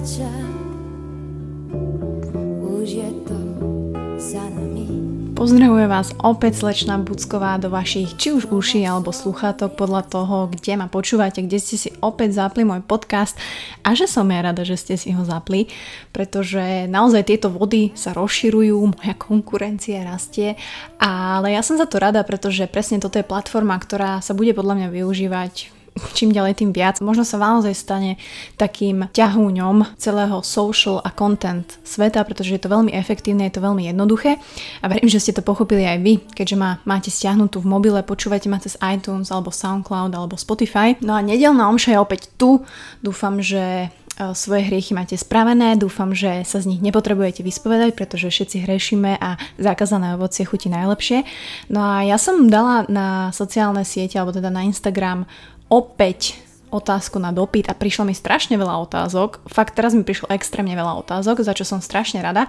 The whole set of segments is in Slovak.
mlčať. Už je to za nami. Pozdravuje vás opäť slečna Bucková do vašich či už uší alebo sluchátok podľa toho, kde ma počúvate, kde ste si opäť zapli môj podcast a že som ja rada, že ste si ho zapli, pretože naozaj tieto vody sa rozširujú, moja konkurencia rastie, ale ja som za to rada, pretože presne toto je platforma, ktorá sa bude podľa mňa využívať čím ďalej tým viac. Možno sa naozaj stane takým ťahúňom celého social a content sveta, pretože je to veľmi efektívne, je to veľmi jednoduché a verím, že ste to pochopili aj vy, keďže ma máte stiahnutú v mobile, počúvate ma cez iTunes alebo SoundCloud alebo Spotify. No a nedelná omša je opäť tu. Dúfam, že e, svoje hriechy máte spravené, dúfam, že sa z nich nepotrebujete vyspovedať, pretože všetci hrešíme a zakázané ovocie chutí najlepšie. No a ja som dala na sociálne siete, alebo teda na Instagram opäť otázku na dopyt a prišlo mi strašne veľa otázok. Fakt teraz mi prišlo extrémne veľa otázok, za čo som strašne rada.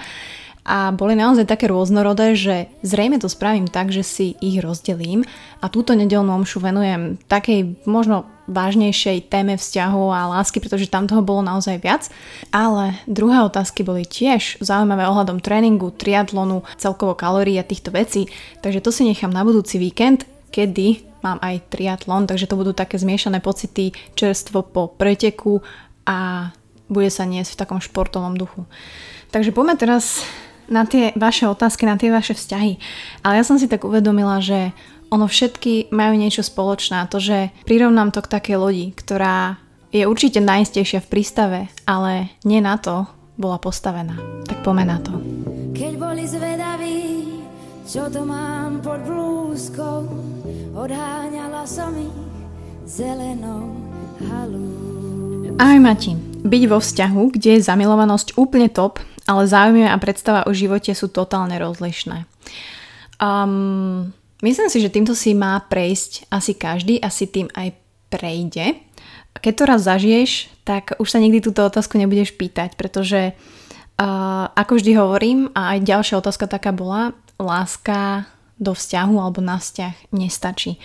A boli naozaj také rôznorodé, že zrejme to spravím tak, že si ich rozdelím a túto nedelnú omšu venujem takej možno vážnejšej téme vzťahu a lásky, pretože tam toho bolo naozaj viac. Ale druhé otázky boli tiež zaujímavé ohľadom tréningu, triatlonu, celkovo kalórií a týchto vecí. Takže to si nechám na budúci víkend, kedy mám aj triatlon, takže to budú také zmiešané pocity, čerstvo po preteku a bude sa niesť v takom športovom duchu. Takže poďme teraz na tie vaše otázky, na tie vaše vzťahy. Ale ja som si tak uvedomila, že ono všetky majú niečo spoločné. To, že prirovnám to k takej lodi, ktorá je určite najistejšia v prístave, ale nie na to bola postavená. Tak poďme na to. Keď boli zvedaví, čo to mám pod blúzkou, odháňala som ich zelenou halú. Ahoj Martin, byť vo vzťahu, kde je zamilovanosť úplne top, ale záujmy a predstava o živote sú totálne rozlišné. Um, myslím si, že týmto si má prejsť asi každý, asi tým aj prejde. Keď to raz zažiješ, tak už sa nikdy túto otázku nebudeš pýtať, pretože ako vždy hovorím, a aj ďalšia otázka taká bola, láska do vzťahu alebo na vzťah nestačí.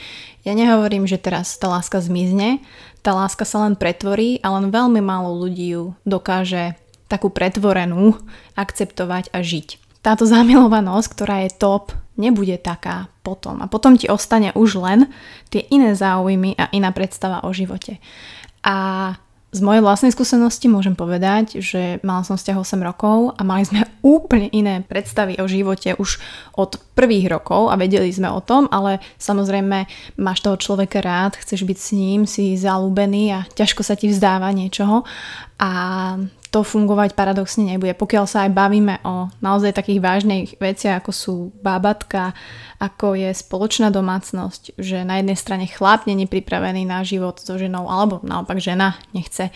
Ja nehovorím, že teraz tá láska zmizne, tá láska sa len pretvorí a len veľmi málo ľudí ju dokáže takú pretvorenú akceptovať a žiť. Táto zamilovanosť, ktorá je top, nebude taká potom. A potom ti ostane už len tie iné záujmy a iná predstava o živote. A z mojej vlastnej skúsenosti môžem povedať, že mala som vzťah 8 rokov a mali sme úplne iné predstavy o živote už od prvých rokov a vedeli sme o tom, ale samozrejme máš toho človeka rád, chceš byť s ním, si zalúbený a ťažko sa ti vzdáva niečoho. A to fungovať paradoxne nebude. Pokiaľ sa aj bavíme o naozaj takých vážnych veciach, ako sú bábatka, ako je spoločná domácnosť, že na jednej strane chlap není pripravený na život so ženou, alebo naopak žena nechce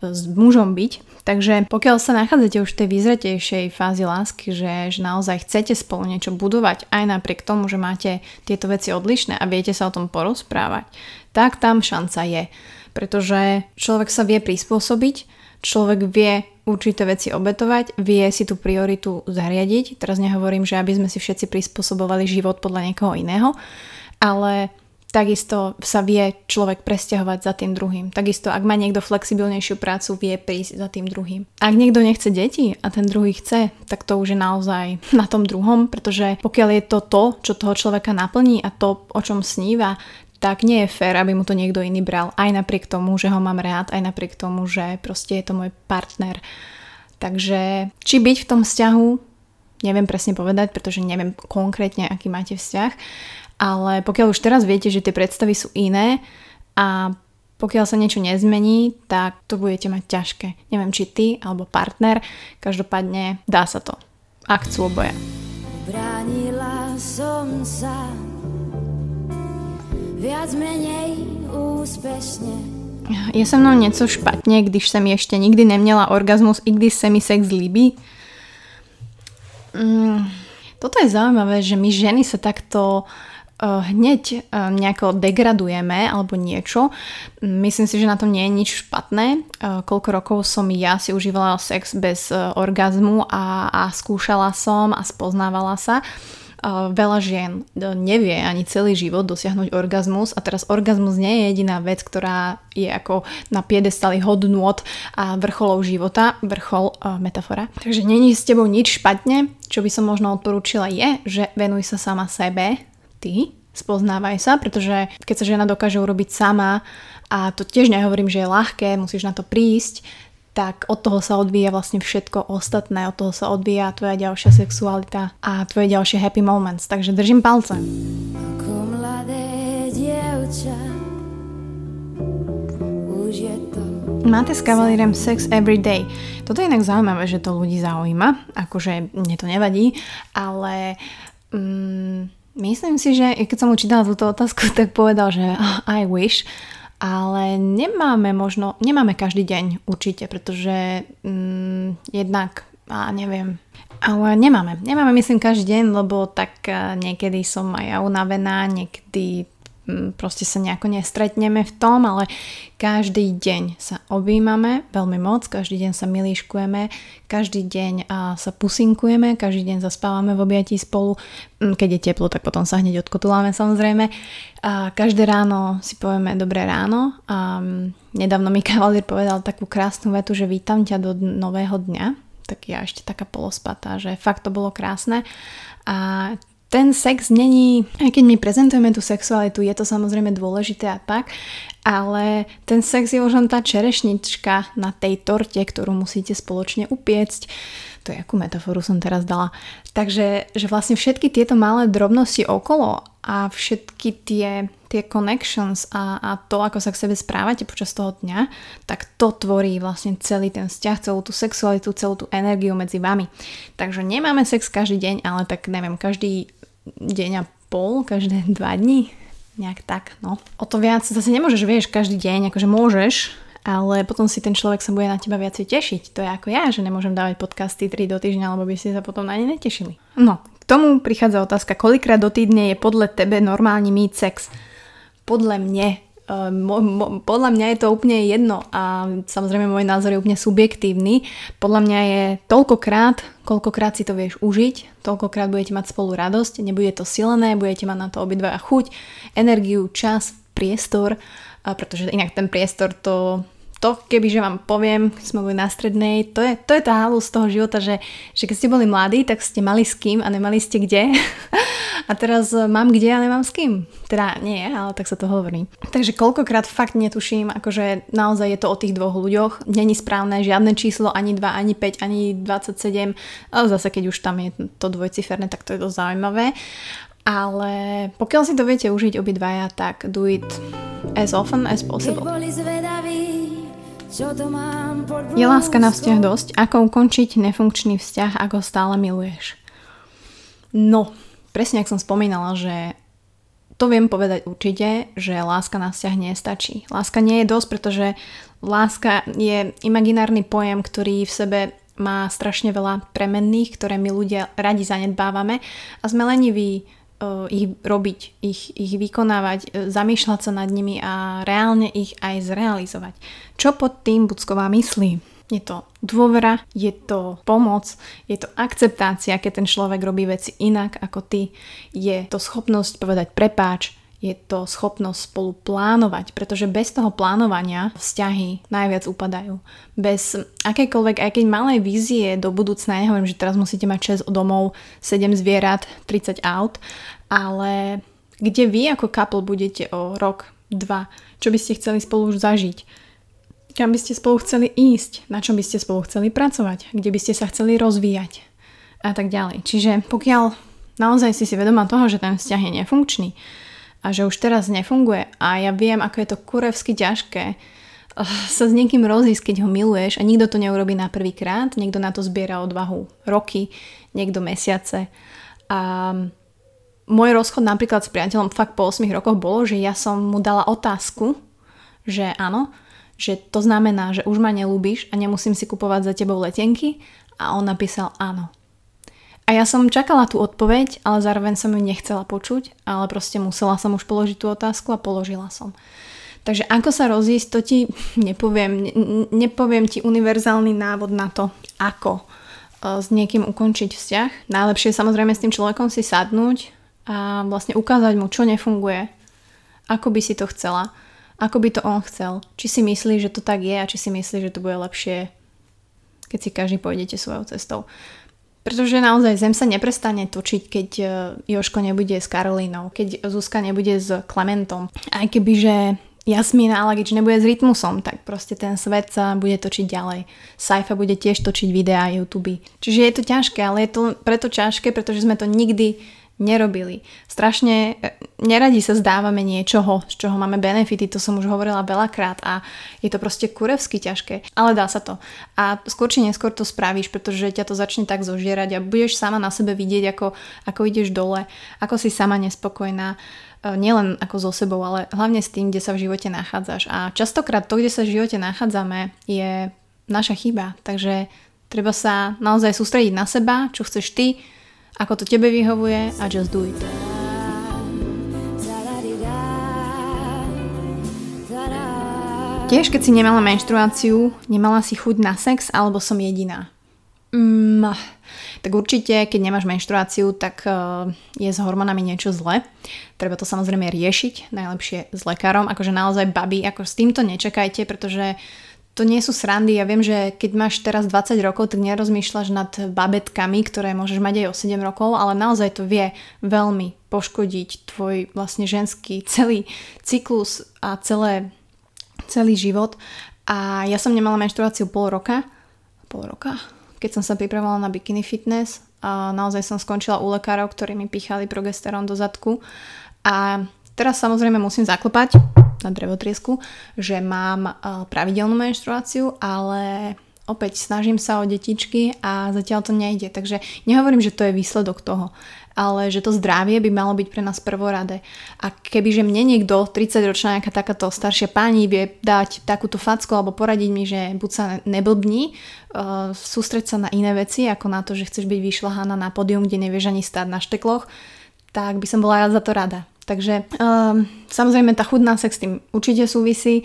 s mužom byť. Takže pokiaľ sa nachádzate už v tej vyzretejšej fázi lásky, že, že naozaj chcete spolu niečo budovať, aj napriek tomu, že máte tieto veci odlišné a viete sa o tom porozprávať, tak tam šanca je. Pretože človek sa vie prispôsobiť, človek vie určité veci obetovať, vie si tú prioritu zariadiť. Teraz nehovorím, že aby sme si všetci prispôsobovali život podľa niekoho iného, ale takisto sa vie človek presťahovať za tým druhým. Takisto, ak má niekto flexibilnejšiu prácu, vie prísť za tým druhým. Ak niekto nechce deti a ten druhý chce, tak to už je naozaj na tom druhom, pretože pokiaľ je to to, čo toho človeka naplní a to, o čom sníva, tak nie je fér, aby mu to niekto iný bral. Aj napriek tomu, že ho mám rád, aj napriek tomu, že proste je to môj partner. Takže či byť v tom vzťahu, neviem presne povedať, pretože neviem konkrétne, aký máte vzťah, ale pokiaľ už teraz viete, že tie predstavy sú iné a pokiaľ sa niečo nezmení, tak to budete mať ťažké. Neviem, či ty alebo partner, každopádne dá sa to. Ak chcú oboja. Bránila som sa viac menej úspešne. Je se mnou něco špatně, když jsem ještě nikdy neměla orgazmus, i když se mi sex líbí? Mm, toto je zaujímavé, že my ženy sa takto uh, hneď uh, nejako degradujeme alebo niečo. Myslím si, že na tom nie je nič špatné. Uh, koľko rokov som ja si užívala sex bez orgazmu a, a skúšala som a spoznávala sa. Veľa žien nevie ani celý život dosiahnuť orgazmus a teraz orgazmus nie je jediná vec, ktorá je ako na piedestali hodnôt a vrcholov života, vrchol uh, metafora. Takže není s tebou nič špatne, čo by som možno odporúčila je, že venuj sa sama sebe, ty, spoznávaj sa, pretože keď sa žena dokáže urobiť sama a to tiež nehovorím, že je ľahké, musíš na to prísť, tak od toho sa odvíja vlastne všetko ostatné, od toho sa odvíja tvoja ďalšia sexualita a tvoje ďalšie happy moments. Takže držím palce. Máte s kavalírem sex every day. Toto je inak zaujímavé, že to ľudí zaujíma, akože mne to nevadí, ale mm, myslím si, že keď som mu čítala túto otázku, tak povedal, že I wish, ale nemáme možno, nemáme každý deň určite, pretože mm, jednak, a neviem, ale nemáme. Nemáme myslím každý deň, lebo tak eh, niekedy som aj ja unavená, niekedy proste sa nejako nestretneme v tom, ale každý deň sa objímame veľmi moc, každý deň sa milíškujeme, každý deň sa pusinkujeme, každý deň zaspávame v objatí spolu, keď je teplo, tak potom sa hneď odkotuláme samozrejme. A každé ráno si povieme dobré ráno. A nedávno mi kavalír povedal takú krásnu vetu, že vítam ťa do nového dňa, tak ja ešte taká polospatá, že fakt to bolo krásne. A ten sex není, aj keď my prezentujeme tú sexualitu, je to samozrejme dôležité a tak, ale ten sex je už len tá čerešnička na tej torte, ktorú musíte spoločne upiecť. To je akú metaforu som teraz dala. Takže že vlastne všetky tieto malé drobnosti okolo a všetky tie, tie connections a, a to, ako sa k sebe správate počas toho dňa, tak to tvorí vlastne celý ten vzťah, celú tú sexualitu, celú tú energiu medzi vami. Takže nemáme sex každý deň, ale tak neviem, každý deň a pol, každé dva dní, nejak tak, no. O to viac zase nemôžeš, vieš, každý deň, akože môžeš, ale potom si ten človek sa bude na teba viacej tešiť. To je ako ja, že nemôžem dávať podcasty 3 do týždňa, lebo by si sa potom na ne netešili. No, k tomu prichádza otázka, koľkrát do týdne je podľa tebe normálny mít sex? Podľa mne mo, mo, podľa mňa je to úplne jedno a samozrejme môj názor je úplne subjektívny. Podľa mňa je toľkokrát, koľkokrát si to vieš užiť, toľkokrát budete mať spolu radosť, nebude to silené, budete mať na to obidva chuť, energiu, čas, priestor, pretože inak ten priestor to to, kebyže vám poviem, keď sme boli na strednej, to je, to je tá halu z toho života, že, že keď ste boli mladí, tak ste mali s kým a nemali ste kde. a teraz e, mám kde a nemám s kým. Teda nie, ale tak sa to hovorí. Takže koľkokrát fakt netuším, akože naozaj je to o tých dvoch ľuďoch. Není správne žiadne číslo, ani 2, ani 5, ani 27. Ale zase keď už tam je to dvojciferné, tak to je dosť zaujímavé. Ale pokiaľ si to viete užiť obidvaja, tak do it as often as possible. Je láska na vzťah dosť? Ako ukončiť nefunkčný vzťah, ako stále miluješ? No, presne ak som spomínala, že to viem povedať určite, že láska na vzťah nestačí. Láska nie je dosť, pretože láska je imaginárny pojem, ktorý v sebe má strašne veľa premenných, ktoré my ľudia radi zanedbávame a sme leniví ich robiť, ich, ich vykonávať, eh, zamýšľať sa nad nimi a reálne ich aj zrealizovať. Čo pod tým Bucková myslí? Je to dôvera, je to pomoc, je to akceptácia, keď ten človek robí veci inak ako ty. Je to schopnosť povedať prepáč, je to schopnosť spolu plánovať, pretože bez toho plánovania vzťahy najviac upadajú. Bez akejkoľvek, aj keď malej vízie do budúcna, nehovorím, že teraz musíte mať 6 domov, 7 zvierat, 30 aut, ale kde vy ako couple budete o rok, dva, čo by ste chceli spolu už zažiť, kam by ste spolu chceli ísť, na čom by ste spolu chceli pracovať, kde by ste sa chceli rozvíjať a tak ďalej. Čiže pokiaľ naozaj si si vedomá toho, že ten vzťah je nefunkčný, a že už teraz nefunguje a ja viem, ako je to kurevsky ťažké eh, sa s niekým rozísť, keď ho miluješ a nikto to neurobi na prvý krát, niekto na to zbiera odvahu roky, niekto mesiace. A môj rozchod napríklad s priateľom fakt po 8 rokoch bolo, že ja som mu dala otázku, že áno, že to znamená, že už ma nelúbiš a nemusím si kupovať za tebou letenky a on napísal áno. A ja som čakala tú odpoveď, ale zároveň som ju nechcela počuť, ale proste musela som už položiť tú otázku a položila som. Takže ako sa rozísť, to ti nepoviem. Ne, nepoviem ti univerzálny návod na to, ako. s niekým ukončiť vzťah. Najlepšie je samozrejme s tým človekom si sadnúť a vlastne ukázať mu, čo nefunguje, ako by si to chcela, ako by to on chcel, či si myslí, že to tak je a či si myslí, že to bude lepšie, keď si každý pôjdete svojou cestou. Pretože naozaj Zem sa neprestane točiť, keď e, Joško nebude s Karolínou, keď Zuzka nebude s Klementom. Aj keby, že Jasmína Alagič nebude s Rytmusom, tak proste ten svet sa bude točiť ďalej. Saifa bude tiež točiť videá YouTube. Čiže je to ťažké, ale je to preto ťažké, pretože sme to nikdy nerobili. Strašne e, neradi sa zdávame niečoho, z čoho máme benefity, to som už hovorila veľakrát a je to proste kurevsky ťažké, ale dá sa to. A skôr či neskôr to spravíš, pretože ťa to začne tak zožierať a budeš sama na sebe vidieť, ako, ako ideš dole, ako si sama nespokojná E, nielen ako so sebou, ale hlavne s tým, kde sa v živote nachádzaš. A častokrát to, kde sa v živote nachádzame, je naša chyba. Takže treba sa naozaj sústrediť na seba, čo chceš ty, ako to tebe vyhovuje a just do it. Tiež keď si nemala menštruáciu, nemala si chuť na sex alebo som jediná. Mm, tak určite, keď nemáš menštruáciu, tak uh, je s hormónami niečo zle. Treba to samozrejme riešiť, najlepšie s lekárom. Akože naozaj babi, ako s týmto nečakajte, pretože to nie sú srandy. Ja viem, že keď máš teraz 20 rokov, tak nerozmýšľaš nad babetkami, ktoré môžeš mať aj o 7 rokov, ale naozaj to vie veľmi poškodiť tvoj vlastne ženský celý cyklus a celé, celý život. A ja som nemala menštruáciu pol roka. Pol roka? keď som sa pripravovala na bikini fitness a naozaj som skončila u lekárov, ktorí mi pichali progesterón do zadku a teraz samozrejme musím zaklopať na drevotriesku, že mám pravidelnú menštruáciu, ale opäť snažím sa o detičky a zatiaľ to nejde. Takže nehovorím, že to je výsledok toho ale že to zdravie by malo byť pre nás prvorade. A kebyže mne niekto, 30 ročná nejaká takáto staršia pani vie dať takúto facku alebo poradiť mi, že buď sa neblbni, uh, sústreť sa na iné veci, ako na to, že chceš byť vyšľahaná na pódium, kde nevieš ani stáť na štekloch, tak by som bola za to rada. Takže um, samozrejme tá chudná sex s tým určite súvisí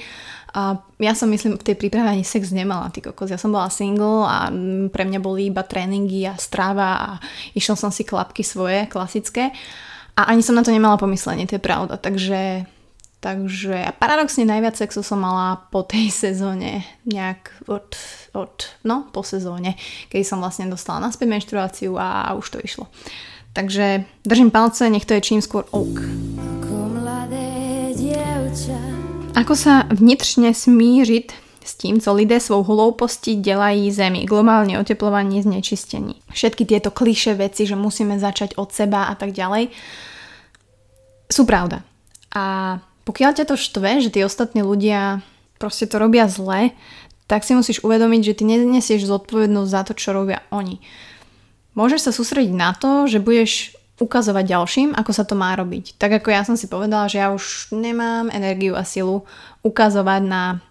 a ja som myslím v tej príprave ani sex nemala, ty kokos. Ja som bola single a pre mňa boli iba tréningy a stráva a išiel som si klapky svoje, klasické. A ani som na to nemala pomyslenie, to je pravda. Takže, takže a paradoxne najviac sexu som mala po tej sezóne, nejak od, od, no po sezóne, keď som vlastne dostala naspäť menštruáciu a, a už to išlo. Takže držím palce, nech to je čím skôr ok. Ako sa vnitřne smířit s tím, co lidé svou hloupostí dělají zemi, globálne oteplovanie, znečistení. Všetky tieto kliše veci, že musíme začať od seba a tak ďalej, sú pravda. A pokiaľ ťa to štve, že tí ostatní ľudia proste to robia zle, tak si musíš uvedomiť, že ty nenesieš zodpovednosť za to, čo robia oni. Môžeš sa sústrediť na to, že budeš ukazovať ďalším, ako sa to má robiť. Tak ako ja som si povedala, že ja už nemám energiu a silu ukazovať na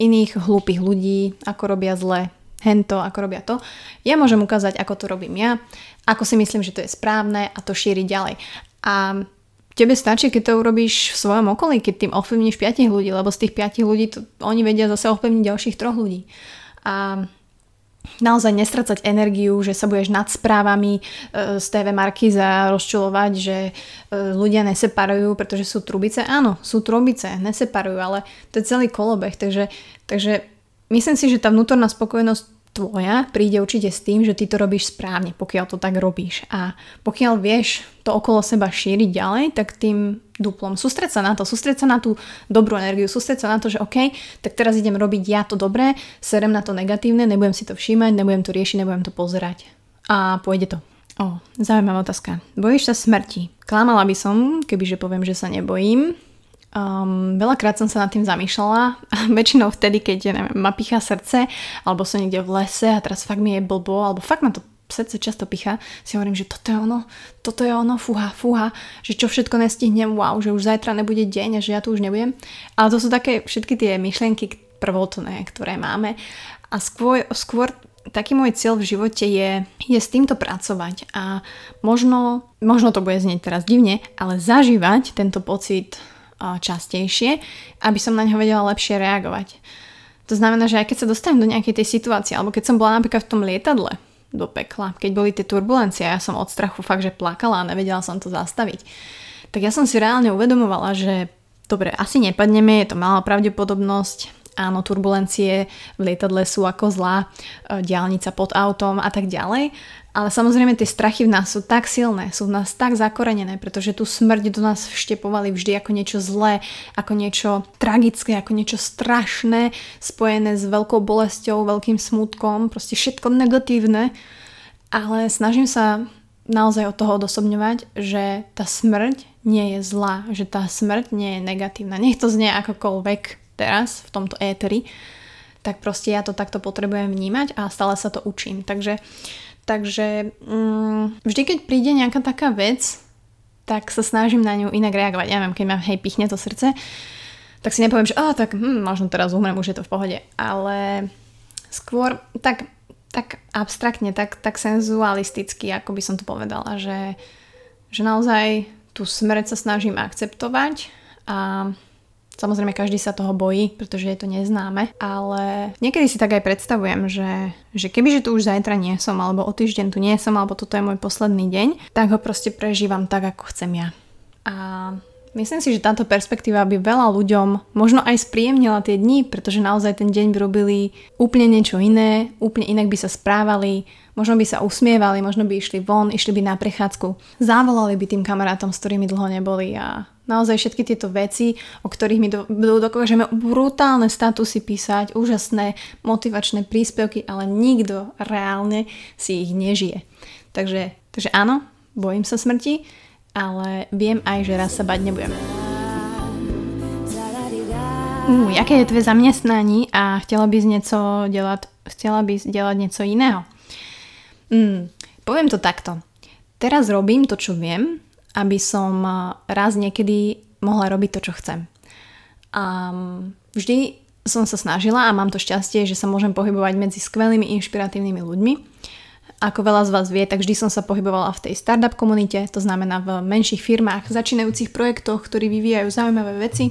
iných hlúpych ľudí, ako robia zle, hento, ako robia to. Ja môžem ukázať, ako to robím ja, ako si myslím, že to je správne a to šíriť ďalej. A tebe stačí, keď to urobíš v svojom okolí, keď tým ovplyvníš 5 ľudí, lebo z tých 5 ľudí to, oni vedia zase ovplyvniť ďalších troch ľudí. A naozaj nestracať energiu, že sa budeš nad správami e, z TV Markiza rozčulovať, že e, ľudia neseparujú, pretože sú trubice. Áno, sú trubice, neseparujú, ale to je celý kolobeh. Takže, takže myslím si, že tá vnútorná spokojnosť tvoja príde určite s tým, že ty to robíš správne, pokiaľ to tak robíš. A pokiaľ vieš to okolo seba šíriť ďalej, tak tým duplom. Sústreť sa na to, sústreť sa na tú dobrú energiu, sústreť sa na to, že OK, tak teraz idem robiť ja to dobré, serem na to negatívne, nebudem si to všímať, nebudem to riešiť, nebudem to pozerať. A pôjde to. O, zaujímavá otázka. Bojíš sa smrti? Klamala by som, kebyže poviem, že sa nebojím. Um, veľakrát som sa nad tým zamýšľala, väčšinou vtedy, keď neviem, ma pichá srdce, alebo som niekde v lese a teraz fakt mi je blbo, alebo fakt ma to srdce často pichá, si hovorím, že toto je ono, toto je ono, fúha, fúha, že čo všetko nestihnem, wow, že už zajtra nebude deň a že ja tu už nebudem. Ale to sú také všetky tie myšlienky prvotné, ktoré máme. A skôr, skôr taký môj cieľ v živote je, je s týmto pracovať a možno, možno to bude znieť teraz divne, ale zažívať tento pocit častejšie, aby som na ňo vedela lepšie reagovať. To znamená, že aj keď sa dostanem do nejakej tej situácie, alebo keď som bola napríklad v tom lietadle do pekla. Keď boli tie turbulencie, ja som od strachu fakt, že plakala a nevedela som to zastaviť. Tak ja som si reálne uvedomovala, že dobre, asi nepadneme, je to malá pravdepodobnosť, áno, turbulencie v lietadle sú ako zlá, e, diálnica pod autom a tak ďalej, ale samozrejme tie strachy v nás sú tak silné, sú v nás tak zakorenené, pretože tú smrť do nás vštepovali vždy ako niečo zlé, ako niečo tragické, ako niečo strašné, spojené s veľkou bolesťou, veľkým smutkom, proste všetko negatívne. Ale snažím sa naozaj od toho odosobňovať, že tá smrť nie je zlá, že tá smrť nie je negatívna. Nech to znie akokoľvek teraz v tomto éteri, tak proste ja to takto potrebujem vnímať a stále sa to učím. Takže Takže mm, vždy, keď príde nejaká taká vec, tak sa snažím na ňu inak reagovať. Ja neviem, keď ma hej pichne to srdce, tak si nepoviem, že oh, tak hm, možno teraz umrem, už je to v pohode. Ale skôr tak, tak abstraktne, tak, tak senzualisticky, ako by som to povedala, že, že naozaj tú smrť sa snažím akceptovať a Samozrejme, každý sa toho bojí, pretože je to neznáme, ale niekedy si tak aj predstavujem, že, že kebyže tu už zajtra nie som, alebo o týždeň tu nie som, alebo toto je môj posledný deň, tak ho proste prežívam tak, ako chcem ja. A Myslím si, že táto perspektíva by veľa ľuďom možno aj spríjemnila tie dni, pretože naozaj ten deň by robili úplne niečo iné, úplne inak by sa správali, možno by sa usmievali, možno by išli von, išli by na prechádzku, zavolali by tým kamarátom, s ktorými dlho neboli a naozaj všetky tieto veci, o ktorých my do, dokážeme brutálne statusy písať, úžasné motivačné príspevky, ale nikto reálne si ich nežije. Takže, takže áno, bojím sa smrti, ale viem aj, že raz sa bať nebudem. Uh, jaké je tvoje zamestnání a chtěla bys něco dělat, chtěla bys dělat něco iného? Mm, poviem to takto. Teraz robím to, čo viem, aby som raz niekedy mohla robiť to, čo chcem. A vždy som sa snažila a mám to šťastie, že sa môžem pohybovať medzi skvelými, inšpiratívnymi ľuďmi ako veľa z vás vie, tak vždy som sa pohybovala v tej startup komunite, to znamená v menších firmách, začínajúcich projektoch, ktorí vyvíjajú zaujímavé veci.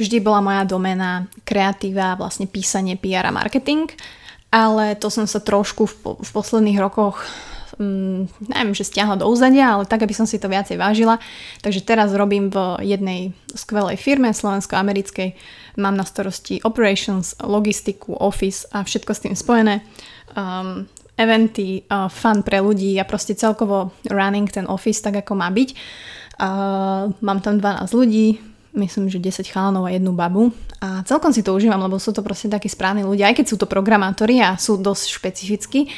Vždy bola moja domena kreatíva, vlastne písanie, PR a marketing, ale to som sa trošku v, v posledných rokoch um, neviem, že stiahla do úzadia, ale tak, aby som si to viacej vážila. Takže teraz robím v jednej skvelej firme slovensko-americkej. Mám na starosti operations, logistiku, office a všetko s tým spojené. Um, eventy, uh, fun pre ľudí a proste celkovo running ten office tak, ako má byť. Uh, mám tam 12 ľudí, myslím, že 10 chalanov a jednu babu a celkom si to užívam, lebo sú to proste takí správni ľudia, aj keď sú to programátori a sú dosť špecifickí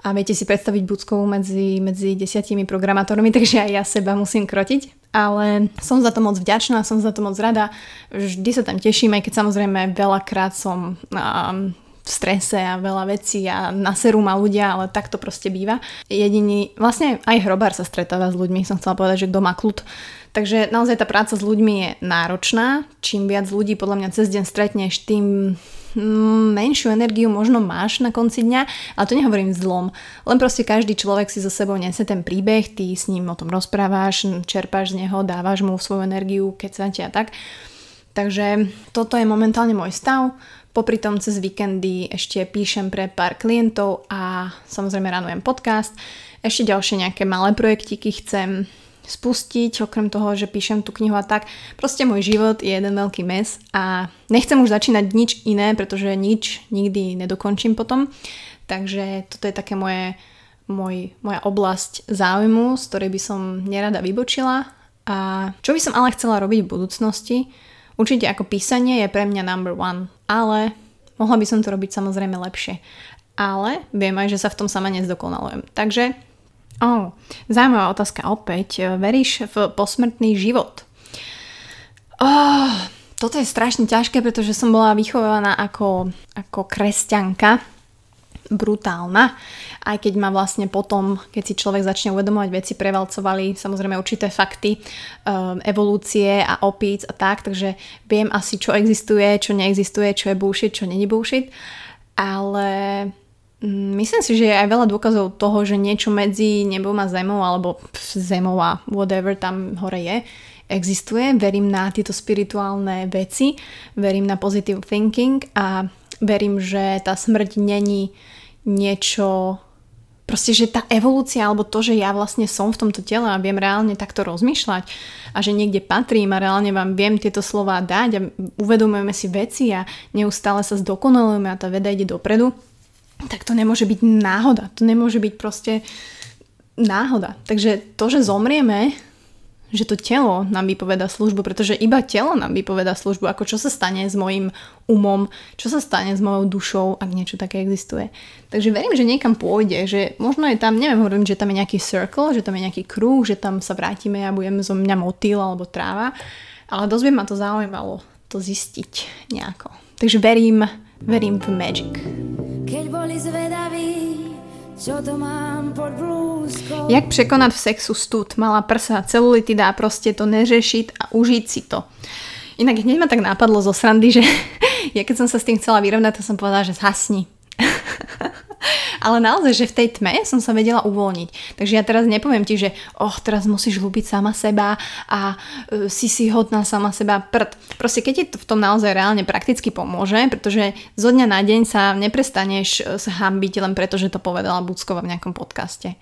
a viete si predstaviť Buckovú medzi, medzi desiatimi programátormi, takže aj ja seba musím krotiť. Ale som za to moc vďačná, som za to moc rada. Vždy sa tam teším, aj keď samozrejme veľakrát som um, v strese a veľa vecí a na seru ma ľudia, ale tak to proste býva. Jediný, vlastne aj hrobár sa stretáva s ľuďmi, som chcela povedať, že kto má kľud. Takže naozaj tá práca s ľuďmi je náročná. Čím viac ľudí podľa mňa cez deň stretneš, tým mm, menšiu energiu možno máš na konci dňa, ale to nehovorím zlom. Len proste každý človek si so sebou nese ten príbeh, ty s ním o tom rozprávaš, čerpáš z neho, dávaš mu svoju energiu, keď sa a tak. Takže toto je momentálne môj stav. Popri tom cez víkendy ešte píšem pre pár klientov a samozrejme ranujem podcast. Ešte ďalšie nejaké malé projektiky chcem spustiť, okrem toho, že píšem tú knihu a tak. Proste môj život je jeden veľký mes a nechcem už začínať nič iné, pretože nič nikdy nedokončím potom. Takže toto je také moje, môj, moja oblasť záujmu, z ktorej by som nerada vybočila. A čo by som ale chcela robiť v budúcnosti? Určite ako písanie je pre mňa number one, ale mohla by som to robiť samozrejme lepšie. Ale viem aj, že sa v tom sama nezdokonalujem. Takže, oh, zaujímavá otázka opäť. Veríš v posmrtný život? Oh, toto je strašne ťažké, pretože som bola vychovaná ako, ako kresťanka brutálna, aj keď ma vlastne potom, keď si človek začne uvedomovať veci, prevalcovali samozrejme určité fakty um, evolúcie a opíc a tak, takže viem asi, čo existuje, čo neexistuje, čo je bullshit, čo není bullshit, ale mm, myslím si, že je aj veľa dôkazov toho, že niečo medzi nebom a zemou, alebo zemou a whatever tam hore je, existuje. Verím na tieto spirituálne veci, verím na positive thinking a verím, že tá smrť není niečo Proste, že tá evolúcia alebo to, že ja vlastne som v tomto tele a viem reálne takto rozmýšľať a že niekde patrím a reálne vám viem tieto slova dať a uvedomujeme si veci a neustále sa zdokonalujeme a tá veda ide dopredu, tak to nemôže byť náhoda. To nemôže byť proste náhoda. Takže to, že zomrieme, že to telo nám vypoveda službu, pretože iba telo nám vypoveda službu, ako čo sa stane s mojim umom, čo sa stane s mojou dušou, ak niečo také existuje. Takže verím, že niekam pôjde, že možno je tam, neviem, hovorím, že tam je nejaký circle, že tam je nejaký kruh, že tam sa vrátime a budeme zo mňa motýl alebo tráva, ale dosť by ma to zaujímalo to zistiť nejako. Takže verím, verím v magic. Keď boli zvedaví, Jak překonat v sexu stud, malá prsa, celulitida, proste to neřešiť a užiť si to. Inak hneď ma tak nápadlo zo srandy, že ja keď som sa s tým chcela vyrovnať, to som povedala, že zhasni. Ale naozaj, že v tej tme som sa vedela uvoľniť. Takže ja teraz nepoviem ti, že oh, teraz musíš ľúbiť sama seba a uh, si si hodná sama seba prd. Proste keď ti to v tom naozaj reálne prakticky pomôže, pretože zo dňa na deň sa neprestaneš e, sa hambiť len preto, že to povedala Buckova v nejakom podcaste.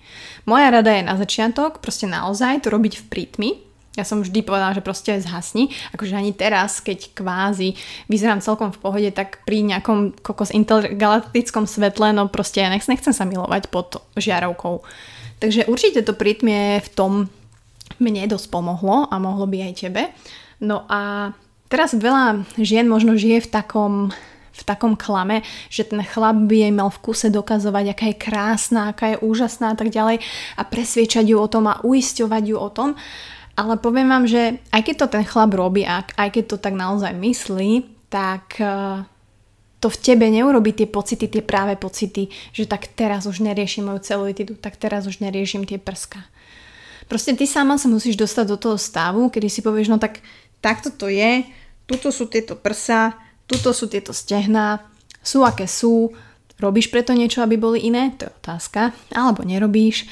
Moja rada je na začiatok proste naozaj to robiť v prítmi, ja som vždy povedala, že proste zhasni. Akože ani teraz, keď kvázi vyzerám celkom v pohode, tak pri nejakom kokos intergalaktickom svetle, no proste ja nechcem sa milovať pod žiarovkou. Takže určite to pritmie v tom mne dosť pomohlo a mohlo by aj tebe. No a teraz veľa žien možno žije v takom v takom klame, že ten chlap by jej mal v kuse dokazovať, aká je krásna, aká je úžasná a tak ďalej a presviečať ju o tom a uisťovať ju o tom. Ale poviem vám, že aj keď to ten chlap robí a aj keď to tak naozaj myslí, tak eh, to v tebe neurobi tie pocity, tie práve pocity, že tak teraz už neriešim moju celulitidu, tak teraz už neriešim tie prska. Proste ty sama sa musíš dostať do toho stavu, kedy si povieš, no tak takto to je, tuto sú tieto prsa, tuto sú tieto stehná, sú aké sú, robíš preto niečo, aby boli iné? To je otázka. Alebo nerobíš.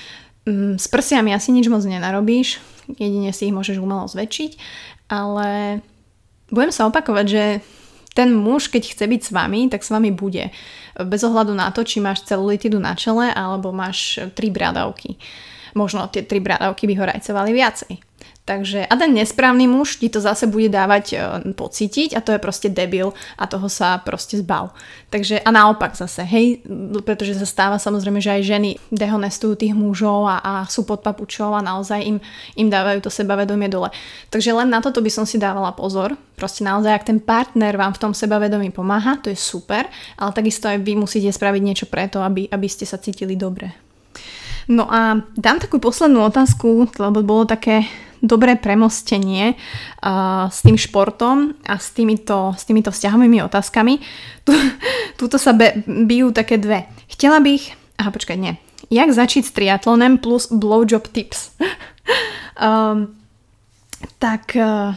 Mm, s prsiami asi nič moc nenarobíš, jedine si ich môžeš umelo zväčšiť, ale budem sa opakovať, že ten muž, keď chce byť s vami, tak s vami bude. Bez ohľadu na to, či máš celulitidu na čele alebo máš tri bradavky. Možno tie tri bradavky by ho rajcovali viacej. Takže a ten nesprávny muž ti to zase bude dávať e, pocítiť a to je proste debil a toho sa proste zbav. Takže a naopak zase, hej, pretože sa stáva samozrejme, že aj ženy dehonestujú tých mužov a, a sú pod papučou a naozaj im, im dávajú to sebavedomie dole. Takže len na toto by som si dávala pozor. Proste naozaj, ak ten partner vám v tom sebavedomí pomáha, to je super, ale takisto aj vy musíte spraviť niečo preto, aby, aby ste sa cítili dobre. No a dám takú poslednú otázku, lebo bolo také dobré premostenie uh, s tým športom a s týmito, s týmito vzťahovými otázkami. Tu, tuto sa be, bijú také dve. Chcela bych... Aha, počkaj, nie. Jak začít s triatlonem plus blowjob tips? um, tak uh,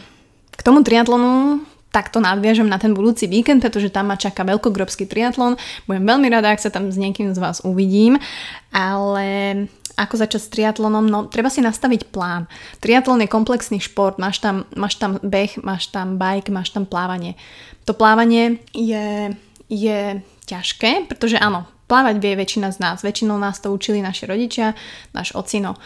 k tomu triatlonu takto nadviažem na ten budúci víkend, pretože tam ma čaká veľkogrobský triatlon. Budem veľmi rada, ak sa tam s niekým z vás uvidím, ale ako začať s triatlonom? No, treba si nastaviť plán. Triatlon je komplexný šport, máš tam, máš tam beh, máš tam bike, máš tam plávanie. To plávanie je, je ťažké, pretože áno, plávať vie väčšina z nás. Väčšinou nás to učili naši rodičia, náš ocino. E,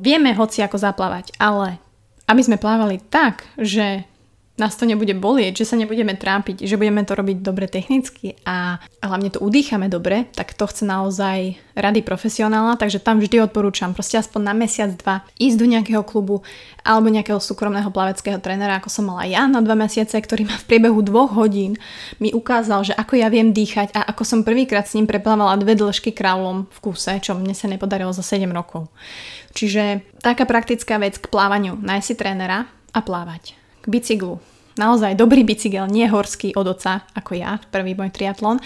vieme hoci ako zaplávať, ale aby sme plávali tak, že nás to nebude bolieť, že sa nebudeme trápiť, že budeme to robiť dobre technicky a hlavne to udýchame dobre, tak to chce naozaj rady profesionála, takže tam vždy odporúčam proste aspoň na mesiac, dva ísť do nejakého klubu alebo nejakého súkromného plaveckého trénera, ako som mala ja na dva mesiace, ktorý ma v priebehu dvoch hodín mi ukázal, že ako ja viem dýchať a ako som prvýkrát s ním preplávala dve dĺžky kráľom v kuse, čo mne sa nepodarilo za 7 rokov. Čiže taká praktická vec k plávaniu. Nájsť si trénera a plávať bicyklu. Naozaj dobrý bicykel, nie horský od oca, ako ja, prvý môj triatlon,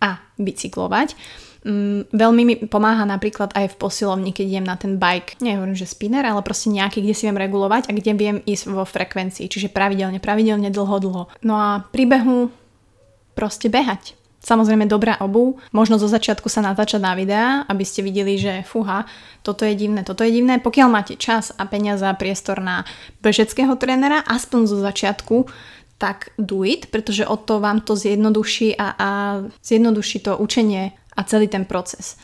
a bicyklovať. Mm, veľmi mi pomáha napríklad aj v posilovni, keď idem na ten bike, nehovorím, že spinner, ale proste nejaký, kde si viem regulovať a kde viem ísť vo frekvencii, čiže pravidelne, pravidelne, dlho, dlho. No a pri behu proste behať. Samozrejme dobrá obu, možno zo začiatku sa natáčať na videá, aby ste videli, že fuha, toto je divné, toto je divné. Pokiaľ máte čas a peniaze a priestor na bežeckého trénera, aspoň zo začiatku, tak do it, pretože o to vám to zjednoduší a, a zjednoduší to učenie a celý ten proces.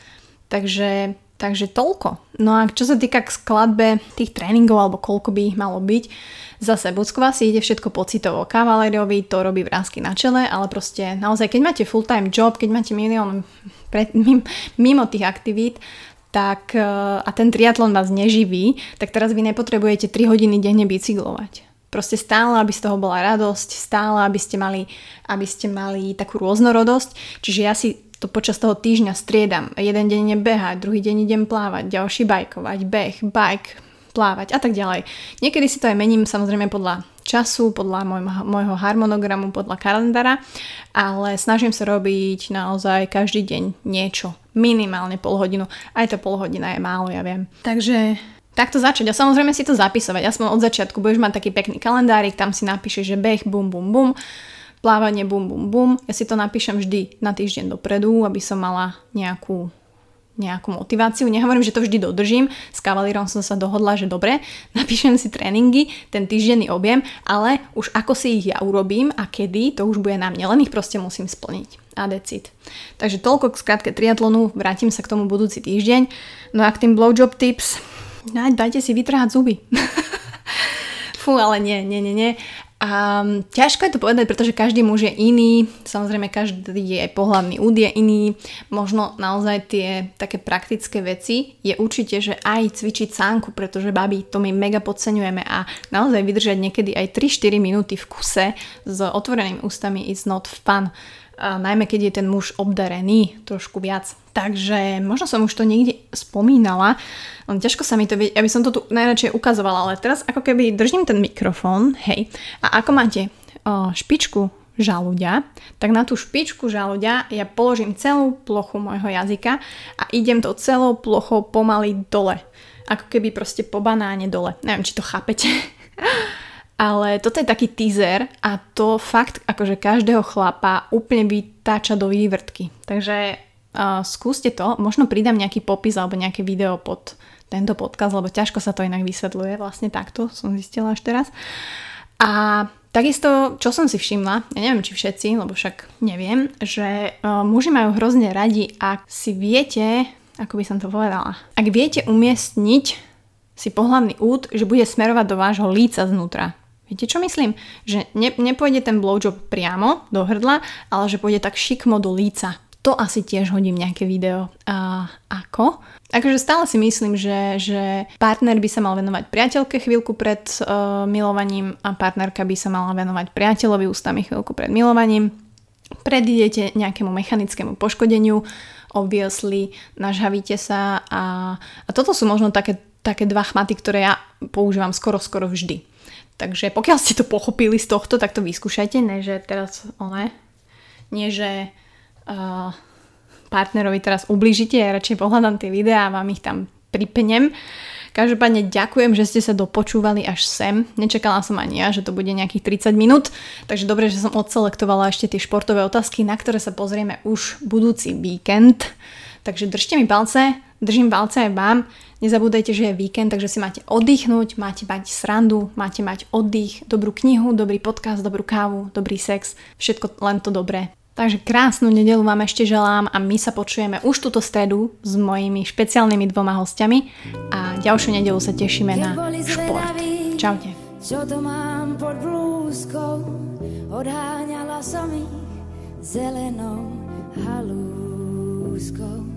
Takže, takže toľko. No a čo sa týka k skladbe tých tréningov, alebo koľko by ich malo byť, zase Buckova si ide všetko pocitovo. Kavalérovi to robí vrázky na čele, ale proste naozaj, keď máte full-time job, keď máte milión pred, mimo tých aktivít, tak, e, a ten triatlon vás neživí, tak teraz vy nepotrebujete 3 hodiny denne bicyklovať. Proste stále, aby z toho bola radosť, stále, aby ste mali, aby ste mali takú rôznorodosť. Čiže ja si to počas toho týždňa striedam. Jeden deň idem behať, druhý deň idem plávať, ďalší bajkovať, beh, bike, plávať a tak ďalej. Niekedy si to aj mením samozrejme podľa času, podľa môjho, harmonogramu, podľa kalendára, ale snažím sa robiť naozaj každý deň niečo. Minimálne pol hodinu. Aj to pol hodina je málo, ja viem. Takže takto začať a samozrejme si to zapisovať. Aspoň od začiatku budeš mať taký pekný kalendárik, tam si napíšeš, že beh, bum, bum, bum, plávanie, bum, bum, bum. Ja si to napíšem vždy na týždeň dopredu, aby som mala nejakú nejakú motiváciu. Nehovorím, že to vždy dodržím. S kavalírom som sa dohodla, že dobre, napíšem si tréningy, ten týždenný objem, ale už ako si ich ja urobím a kedy, to už bude na mne. Len ich proste musím splniť. A decid. Takže toľko k skratke triatlonu, vrátim sa k tomu budúci týždeň. No a k tým blowjob tips, dajte si vytrhať zuby. Fú, ale nie, nie, nie, nie. A ťažko je to povedať, pretože každý muž je iný, samozrejme každý je pohľadný úd je iný, možno naozaj tie také praktické veci je určite, že aj cvičiť sánku, pretože babi, to my mega podceňujeme a naozaj vydržať niekedy aj 3-4 minúty v kuse s otvorenými ústami is not fun. A najmä keď je ten muž obdarený trošku viac. Takže možno som už to niekde spomínala, len ťažko sa mi to vie, aby som to tu najradšej ukazovala, ale teraz ako keby držím ten mikrofón, hej, a ako máte o, špičku žalúďa, tak na tú špičku žalúďa ja položím celú plochu môjho jazyka a idem to celou plochou pomaly dole. Ako keby proste po banáne dole. Neviem, či to chápete. Ale toto je taký teaser a to fakt akože každého chlapa úplne vytáča do vývrtky. Takže uh, skúste to, možno pridám nejaký popis alebo nejaké video pod tento podcast, lebo ťažko sa to inak vysvetľuje, vlastne takto som zistila až teraz. A takisto, čo som si všimla, ja neviem či všetci, lebo však neviem, že uh, muži majú hrozne radi, ak si viete, ako by som to povedala, ak viete umiestniť si pohľavný úd, že bude smerovať do vášho líca znútra. Viete, čo myslím? Že ne, nepôjde ten blowjob priamo do hrdla, ale že pôjde tak šikmo do líca. To asi tiež hodím nejaké video. A ako? Akože stále si myslím, že, že partner by sa mal venovať priateľke chvíľku pred uh, milovaním a partnerka by sa mala venovať priateľovi ústami chvíľku pred milovaním. Predidete nejakému mechanickému poškodeniu, obviously, nažhavíte sa a, a toto sú možno také, také dva chmaty, ktoré ja používam skoro, skoro vždy. Takže pokiaľ ste to pochopili z tohto, tak to vyskúšajte, ne že teraz, one, nie že uh, partnerovi teraz ubližíte, ja radšej pohľadám tie videá a vám ich tam pripnem. Každopádne ďakujem, že ste sa dopočúvali až sem. Nečakala som ani ja, že to bude nejakých 30 minút, takže dobre, že som odselektovala ešte tie športové otázky, na ktoré sa pozrieme už budúci víkend. Takže držte mi palce, držím palce aj vám. Nezabúdajte, že je víkend, takže si máte oddychnúť, máte mať srandu, máte mať oddych, dobrú knihu, dobrý podcast, dobrú kávu, dobrý sex, všetko len to dobré. Takže krásnu nedelu vám ešte želám a my sa počujeme už túto stredu s mojimi špeciálnymi dvoma hostiami a ďalšiu nedelu sa tešíme na šport. Čaute. Čo to mám pod blúzkou, odháňala som ich zelenou halúzkou.